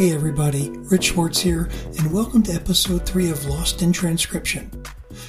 Hey everybody, Rich Schwartz here, and welcome to episode 3 of Lost in Transcription.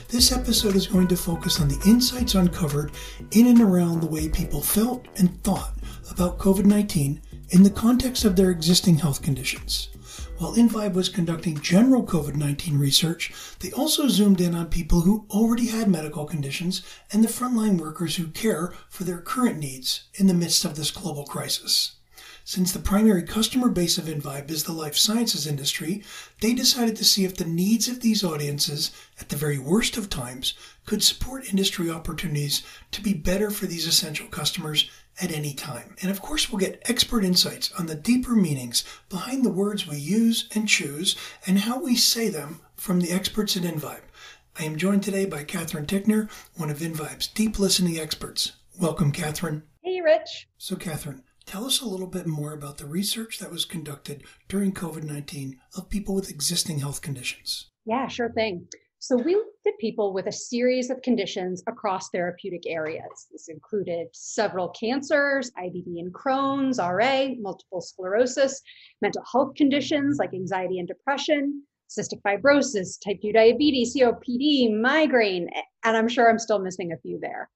This episode is going to focus on the insights uncovered in and around the way people felt and thought about COVID 19 in the context of their existing health conditions. While InVibe was conducting general COVID 19 research, they also zoomed in on people who already had medical conditions and the frontline workers who care for their current needs in the midst of this global crisis. Since the primary customer base of InVibe is the life sciences industry, they decided to see if the needs of these audiences, at the very worst of times, could support industry opportunities to be better for these essential customers at any time. And of course, we'll get expert insights on the deeper meanings behind the words we use and choose and how we say them from the experts at InVibe. I am joined today by Kathryn Ticknor, one of InVibe's deep listening experts. Welcome, Kathryn. Hey, Rich. So, Kathryn, Tell us a little bit more about the research that was conducted during COVID 19 of people with existing health conditions. Yeah, sure thing. So, we looked at people with a series of conditions across therapeutic areas. This included several cancers, IBD and Crohn's, RA, multiple sclerosis, mental health conditions like anxiety and depression, cystic fibrosis, type 2 diabetes, COPD, migraine, and I'm sure I'm still missing a few there.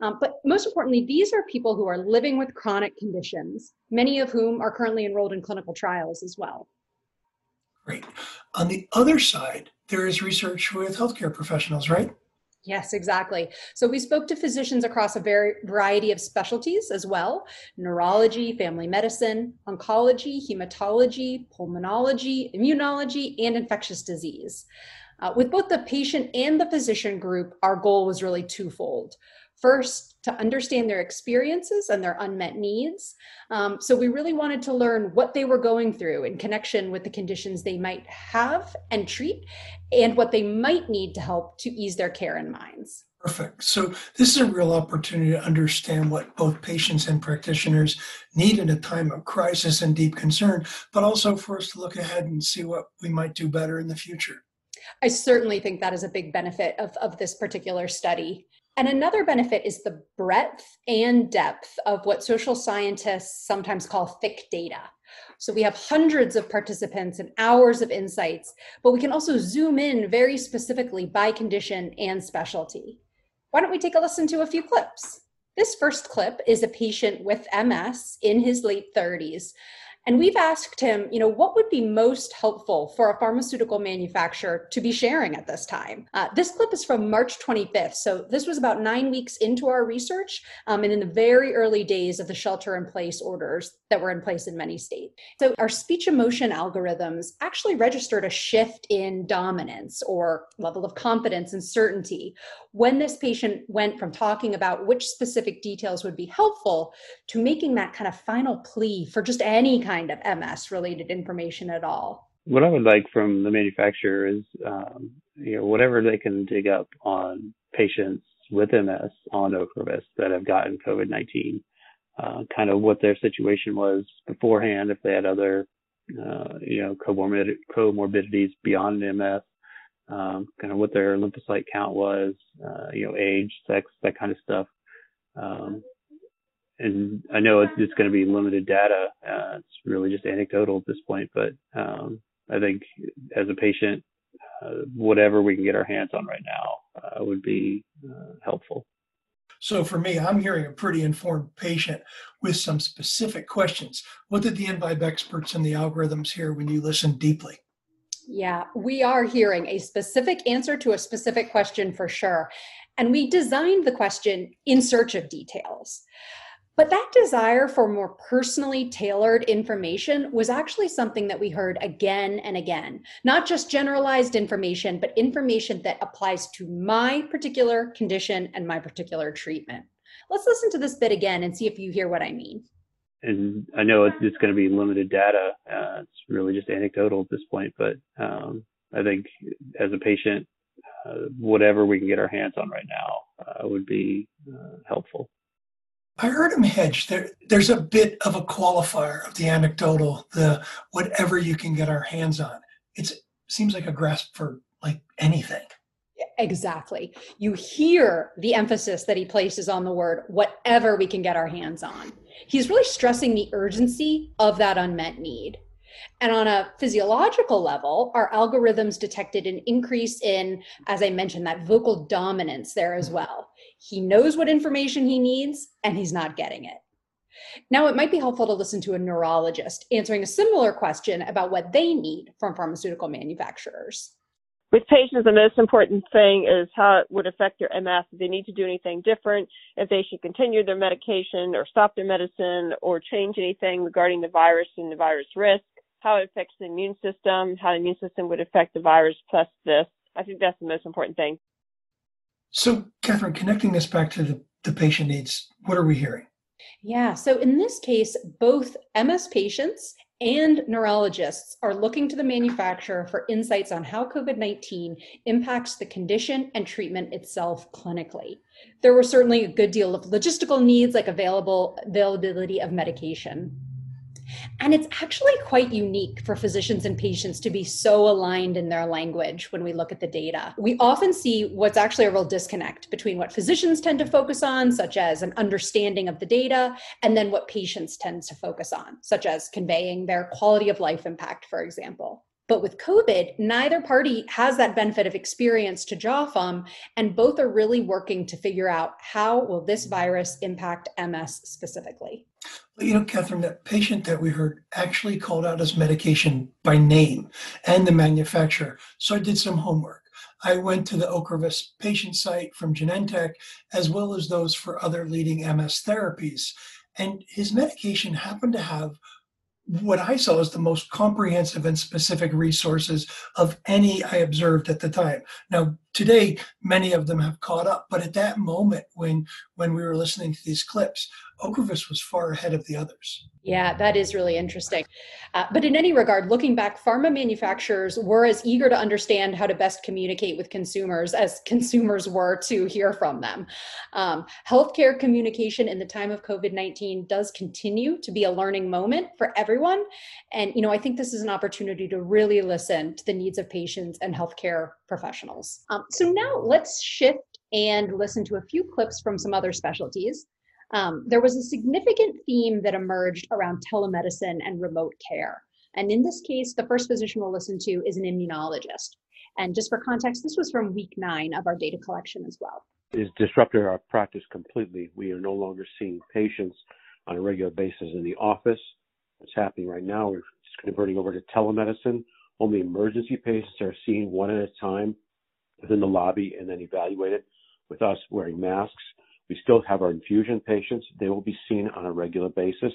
Um, but most importantly, these are people who are living with chronic conditions, many of whom are currently enrolled in clinical trials as well. Great. On the other side, there is research with healthcare professionals, right? Yes, exactly. So we spoke to physicians across a very variety of specialties as well neurology, family medicine, oncology, hematology, pulmonology, immunology, and infectious disease. Uh, with both the patient and the physician group, our goal was really twofold. First, to understand their experiences and their unmet needs. Um, so, we really wanted to learn what they were going through in connection with the conditions they might have and treat, and what they might need to help to ease their care and minds. Perfect. So, this is a real opportunity to understand what both patients and practitioners need in a time of crisis and deep concern, but also for us to look ahead and see what we might do better in the future. I certainly think that is a big benefit of, of this particular study. And another benefit is the breadth and depth of what social scientists sometimes call thick data. So we have hundreds of participants and hours of insights, but we can also zoom in very specifically by condition and specialty. Why don't we take a listen to a few clips? This first clip is a patient with MS in his late 30s and we've asked him, you know, what would be most helpful for a pharmaceutical manufacturer to be sharing at this time? Uh, this clip is from March 25th. So this was about nine weeks into our research um, and in the very early days of the shelter in place orders that were in place in many states. So our speech emotion algorithms actually registered a shift in dominance or level of confidence and certainty when this patient went from talking about which specific details would be helpful to making that kind of final plea for just any kind kind of MS related information at all. What I would like from the manufacturer is, um, you know, whatever they can dig up on patients with MS on Ocrevus that have gotten COVID 19, uh, kind of what their situation was beforehand, if they had other, uh, you know, comorbid- comorbidities beyond MS, um, kind of what their lymphocyte count was, uh, you know, age, sex, that kind of stuff. Um, and I know it's just going to be limited data. Uh, it's really just anecdotal at this point, but um, I think as a patient, uh, whatever we can get our hands on right now uh, would be uh, helpful. So for me, I'm hearing a pretty informed patient with some specific questions. What did the InVibe experts and the algorithms hear when you listened deeply? Yeah, we are hearing a specific answer to a specific question for sure. And we designed the question in search of details. But that desire for more personally tailored information was actually something that we heard again and again. Not just generalized information, but information that applies to my particular condition and my particular treatment. Let's listen to this bit again and see if you hear what I mean. And I know it's just going to be limited data. Uh, it's really just anecdotal at this point, but um, I think as a patient, uh, whatever we can get our hands on right now uh, would be uh, helpful. I heard him hedge. There, there's a bit of a qualifier of the anecdotal, the whatever you can get our hands on. It seems like a grasp for like anything. Exactly. You hear the emphasis that he places on the word whatever we can get our hands on. He's really stressing the urgency of that unmet need. And on a physiological level, our algorithms detected an increase in, as I mentioned, that vocal dominance there as well. He knows what information he needs and he's not getting it. Now, it might be helpful to listen to a neurologist answering a similar question about what they need from pharmaceutical manufacturers. With patients, the most important thing is how it would affect their MS, if they need to do anything different, if they should continue their medication or stop their medicine or change anything regarding the virus and the virus risk, how it affects the immune system, how the immune system would affect the virus plus this. I think that's the most important thing. So, Kathryn, connecting this back to the, the patient needs, what are we hearing? Yeah. So in this case, both MS patients and neurologists are looking to the manufacturer for insights on how COVID 19 impacts the condition and treatment itself clinically. There were certainly a good deal of logistical needs, like available availability of medication. And it's actually quite unique for physicians and patients to be so aligned in their language when we look at the data. We often see what's actually a real disconnect between what physicians tend to focus on, such as an understanding of the data, and then what patients tend to focus on, such as conveying their quality of life impact, for example. But with COVID, neither party has that benefit of experience to draw from, and both are really working to figure out how will this virus impact MS specifically. You know, Kathryn, that patient that we heard actually called out his medication by name and the manufacturer. So I did some homework. I went to the Ocrevus patient site from Genentech, as well as those for other leading MS therapies. And his medication happened to have what I saw as the most comprehensive and specific resources of any I observed at the time. Now, today, many of them have caught up, but at that moment when when we were listening to these clips, Ocrevus was far ahead of the others. Yeah, that is really interesting. Uh, but in any regard, looking back, pharma manufacturers were as eager to understand how to best communicate with consumers as consumers were to hear from them. Um, healthcare communication in the time of COVID 19 does continue to be a learning moment for everyone. And, you know, I think this is an opportunity to really listen to the needs of patients and healthcare professionals. Um, so now let's shift and listen to a few clips from some other specialties um, there was a significant theme that emerged around telemedicine and remote care. And in this case, the first physician we'll listen to is an immunologist. And just for context, this was from week nine of our data collection as well. It's disrupted our practice completely. We are no longer seeing patients on a regular basis in the office. What's happening right now, we're just converting over to telemedicine. Only emergency patients are seen one at a time within the lobby and then evaluated with us wearing masks. We still have our infusion patients. They will be seen on a regular basis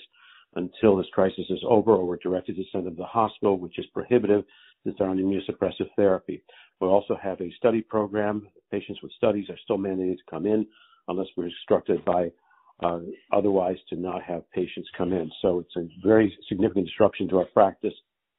until this crisis is over or we're directed to send them to the hospital, which is prohibitive since they're on immunosuppressive therapy. We also have a study program. Patients with studies are still mandated to come in unless we're instructed by uh, otherwise to not have patients come in. So it's a very significant disruption to our practice.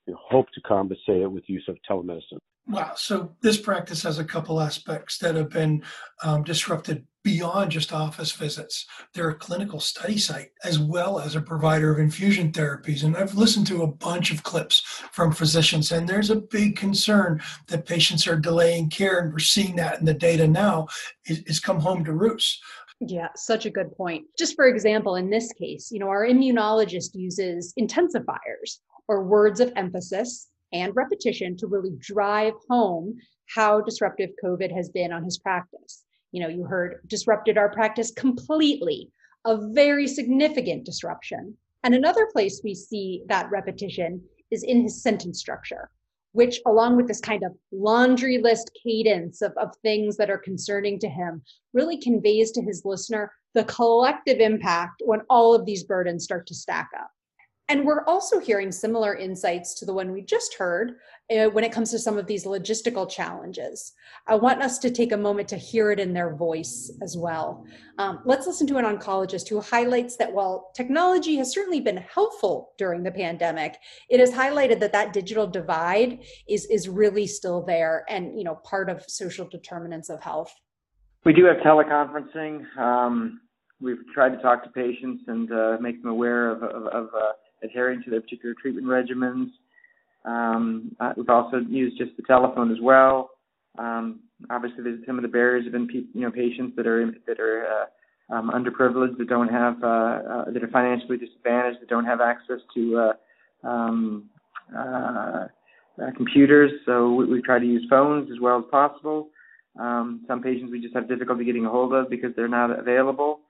We hope to compensate it with use of telemedicine. Wow. So this practice has a couple aspects that have been um, disrupted beyond just office visits. They're a clinical study site as well as a provider of infusion therapies. And I've listened to a bunch of clips from physicians, and there's a big concern that patients are delaying care. And we're seeing that in the data now. It's come home to roost. Yeah, such a good point. Just for example, in this case, you know, our immunologist uses intensifiers or words of emphasis and repetition to really drive home how disruptive COVID has been on his practice. You know, you heard disrupted our practice completely, a very significant disruption. And another place we see that repetition is in his sentence structure, which, along with this kind of laundry list cadence of, of things that are concerning to him, really conveys to his listener the collective impact when all of these burdens start to stack up. And we're also hearing similar insights to the one we just heard uh, when it comes to some of these logistical challenges. I want us to take a moment to hear it in their voice as well. Um, let's listen to an oncologist who highlights that while technology has certainly been helpful during the pandemic, it has highlighted that that digital divide is, is really still there and you know part of social determinants of health. We do have teleconferencing. Um, we've tried to talk to patients and uh, make them aware of, of, of uh, adhering to their particular treatment regimens. Um, uh, we've also used just the telephone as well. Um, obviously, there's some of the barriers have been you know patients that are that are uh, um, underprivileged that don't have uh, uh, that are financially disadvantaged that don't have access to uh, um, uh, uh, computers, so we, we, try to use phones as well as possible. Um, some patients we just have difficulty getting a hold of because they're not available.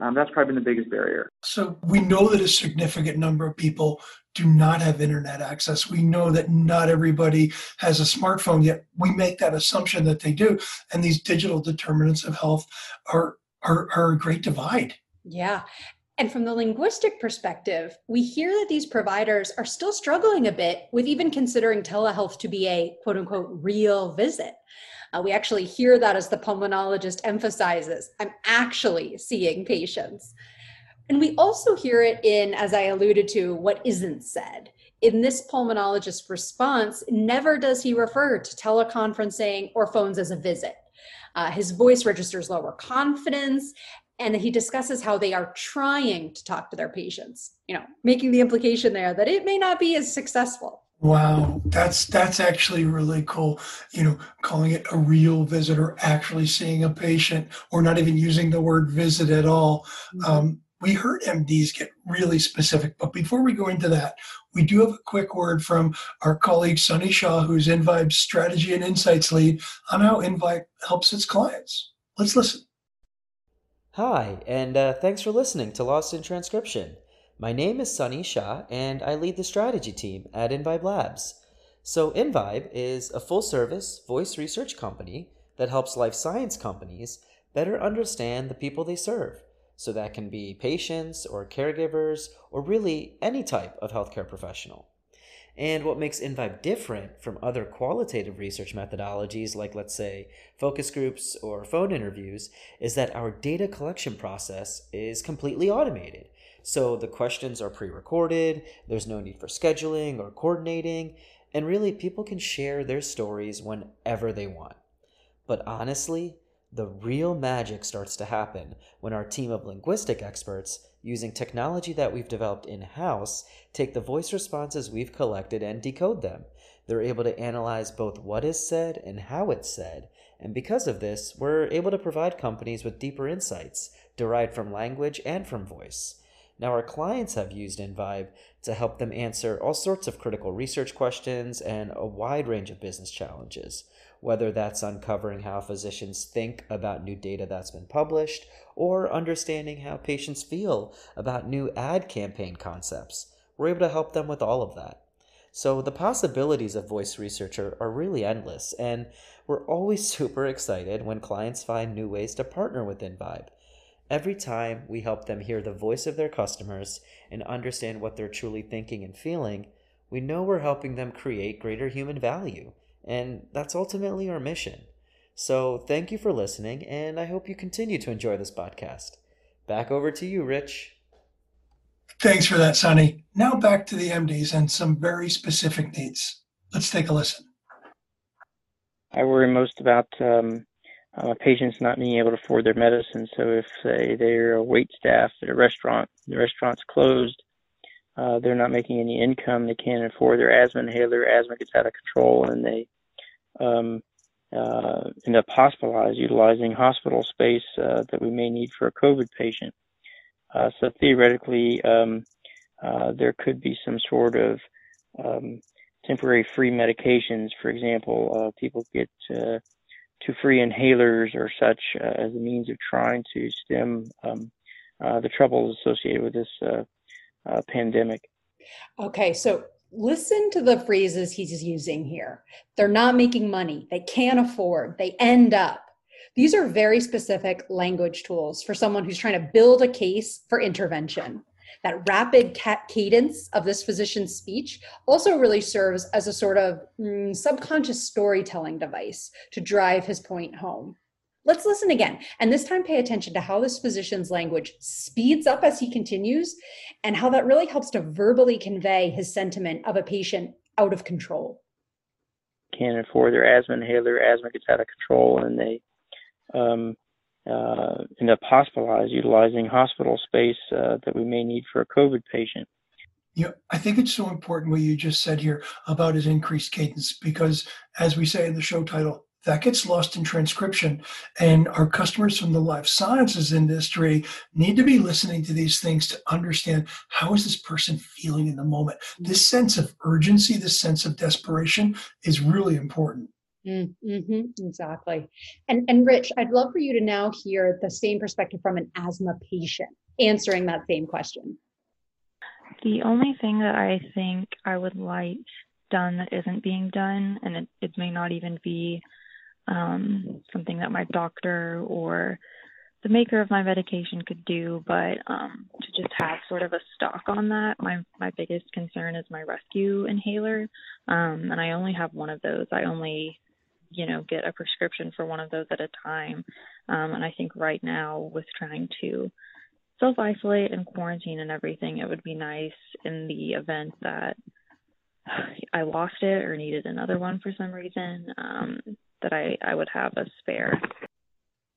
Um, that's probably been the biggest barrier. So we know that a significant number of people do not have internet access. We know that not everybody has a smartphone yet. We make that assumption that they do, and these digital determinants of health are are, are a great divide. Yeah. And from the linguistic perspective, we hear that these providers are still struggling a bit with even considering telehealth to be a quote unquote real visit. Uh, we actually hear that as the pulmonologist emphasizes I'm actually seeing patients. And we also hear it in, as I alluded to, what isn't said. In this pulmonologist's response, never does he refer to teleconferencing or phones as a visit. Uh, his voice registers lower confidence and he discusses how they are trying to talk to their patients you know making the implication there that it may not be as successful wow that's that's actually really cool you know calling it a real visit or actually seeing a patient or not even using the word visit at all mm-hmm. um, we heard mds get really specific but before we go into that we do have a quick word from our colleague sunny shah who's invibe's strategy and insights lead on how invibe helps its clients let's listen Hi, and uh, thanks for listening to Lost in Transcription. My name is Sunny Shah, and I lead the strategy team at Invibe Labs. So, Invibe is a full service voice research company that helps life science companies better understand the people they serve. So, that can be patients or caregivers or really any type of healthcare professional. And what makes Invibe different from other qualitative research methodologies, like, let's say, focus groups or phone interviews, is that our data collection process is completely automated. So the questions are pre recorded, there's no need for scheduling or coordinating, and really people can share their stories whenever they want. But honestly, the real magic starts to happen when our team of linguistic experts using technology that we've developed in house, take the voice responses we've collected and decode them. They're able to analyze both what is said and how it's said. And because of this, we're able to provide companies with deeper insights derived from language and from voice. Now, our clients have used Invibe to help them answer all sorts of critical research questions and a wide range of business challenges whether that's uncovering how physicians think about new data that's been published or understanding how patients feel about new ad campaign concepts. We're able to help them with all of that. So the possibilities of voice research are, are really endless, and we're always super excited when clients find new ways to partner with Invibe. Every time we help them hear the voice of their customers and understand what they're truly thinking and feeling, we know we're helping them create greater human value and that's ultimately our mission. So thank you for listening, and I hope you continue to enjoy this podcast. Back over to you, Rich. Thanks for that, Sunny. Now back to the MDs and some very specific needs. Let's take a listen. I worry most about um, uh, patients not being able to afford their medicine. So if say they're a wait staff at a restaurant, the restaurant's closed, uh, they're not making any income, they can't afford their asthma inhaler, asthma gets out of control, and they um, uh, end up hospitalized utilizing hospital space uh, that we may need for a COVID patient. Uh, so theoretically, um, uh, there could be some sort of um, temporary free medications. For example, uh, people get uh, two free inhalers or such as a means of trying to stem um, the troubles associated with this pandemic. Okay, so listen to the phrases he's using here. They're not making money, they can't afford, they end up. These are very specific language tools for someone who's trying to build a case for intervention. That rapid cadence of this physician's speech also really serves as a sort of mm, subconscious storytelling device to drive his point home. Let's listen again, and this time pay attention to how this physician's language speeds up as he continues, and how that really helps to verbally convey his sentiment of a patient out of control. Can't afford their asthma inhaler, asthma gets out of control, and they um, uh, end up hospitalized utilizing hospital space uh, that we may need for a COVID patient. Yeah, I think it's so important what you just said here about his increased cadence because, as we say in the show title, that gets lost in transcription. And our customers from the life sciences industry need to be listening to these things to understand how is this person feeling in the moment. This sense of urgency, this sense of desperation is really important. Mm-hmm, exactly. And and Rich, I'd love for you to now hear the same perspective from an asthma patient answering that same question. The only thing that I think I would like done that isn't being done, and it, it may not even be um, something that my doctor or the maker of my medication could do, but um, to just have sort of a stock on that. My my biggest concern is my rescue inhaler, um, and I only have one of those. I only, you know, get a prescription for one of those at a time, um, and I think right now with trying to self isolate and quarantine and everything, it would be nice in the event that I lost it or needed another one for some reason, um, that I, I would have a spare.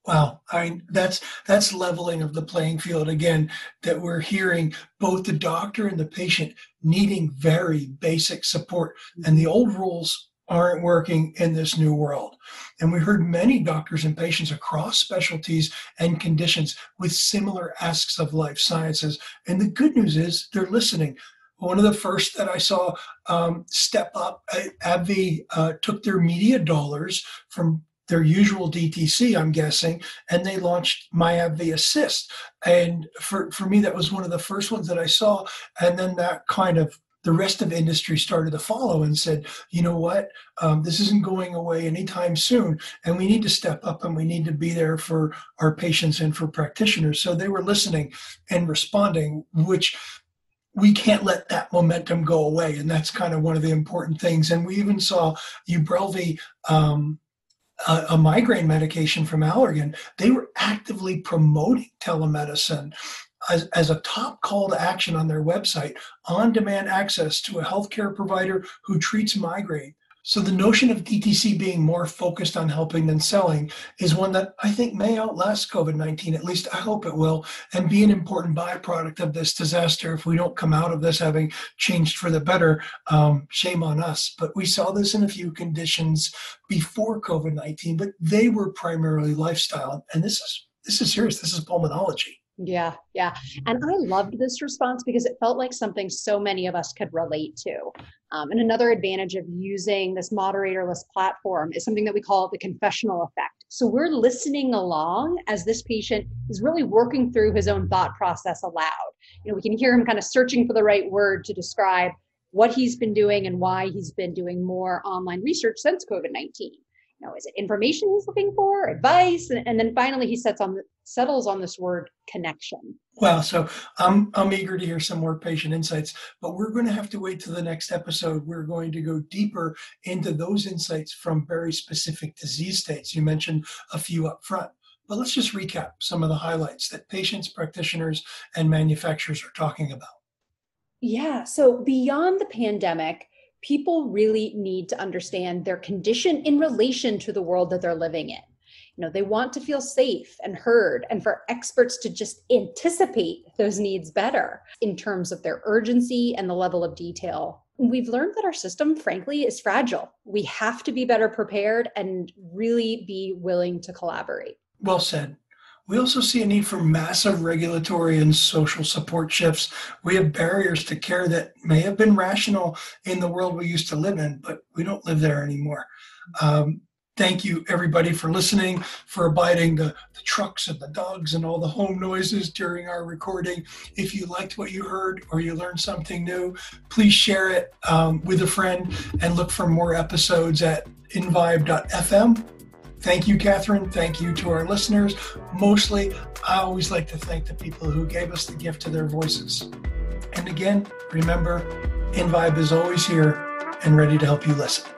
Wow, I mean that's that's leveling of the playing field again. That we're hearing both the doctor and the patient needing very basic support, and the old rules aren't working in this new world. And we heard many doctors and patients across specialties and conditions with similar asks of life sciences. And the good news is they're listening. One of the first that I saw um, step up, uh, AbbVie uh, took their media dollars from their usual DTC, I'm guessing, and they launched My AbbVie Assist. And for, for me, that was one of the first ones that I saw. And then that kind of the rest of industry started to follow and said, you know what, um, this isn't going away anytime soon, and we need to step up and we need to be there for our patients and for practitioners. So they were listening and responding, which we can't let that momentum go away. And that's kind of one of the important things. And we even saw Ubrelvy, um, a, a, migraine medication from Allergan, they were actively promoting telemedicine as, as a top call to action on their website on demand access to a healthcare provider who treats migraine so the notion of DTC being more focused on helping than selling is one that I think may outlast COVID-19. At least I hope it will, and be an important byproduct of this disaster. If we don't come out of this having changed for the better, um, shame on us. But we saw this in a few conditions before COVID-19, but they were primarily lifestyle, and this is this is serious. This is pulmonology. Yeah, yeah. And I loved this response because it felt like something so many of us could relate to. Um, and another advantage of using this moderatorless platform is something that we call the confessional effect. So we're listening along as this patient is really working through his own thought process aloud. You know, we can hear him kind of searching for the right word to describe what he's been doing and why he's been doing more online research since COVID 19 you know, is it information he's looking for, advice, and, and then finally he sets on settles on this word connection. Well, so I'm I'm eager to hear some more patient insights, but we're going to have to wait to the next episode. We're going to go deeper into those insights from very specific disease states. You mentioned a few up front. But let's just recap some of the highlights that patients, practitioners, and manufacturers are talking about. Yeah. So beyond the pandemic, people really need to understand their condition in relation to the world that they're living in. You know, they want to feel safe and heard, and for experts to just anticipate those needs better in terms of their urgency and the level of detail. We've learned that our system, frankly, is fragile. We have to be better prepared and really be willing to collaborate. Well said. We also see a need for massive regulatory and social support shifts. We have barriers to care that may have been rational in the world we used to live in, but we don't live there anymore. Um, thank you, everybody, for listening, for abiding the, the trucks and the dogs and all the home noises during our recording. If you liked what you heard or you learned something new, please share it um, with a friend and look for more episodes at invibe.fm Thank you, Kathryn. Thank you to our listeners. Mostly, I always like to thank the people who gave us the gift of their voices. And again, remember, InVibe is always here and ready to help you listen.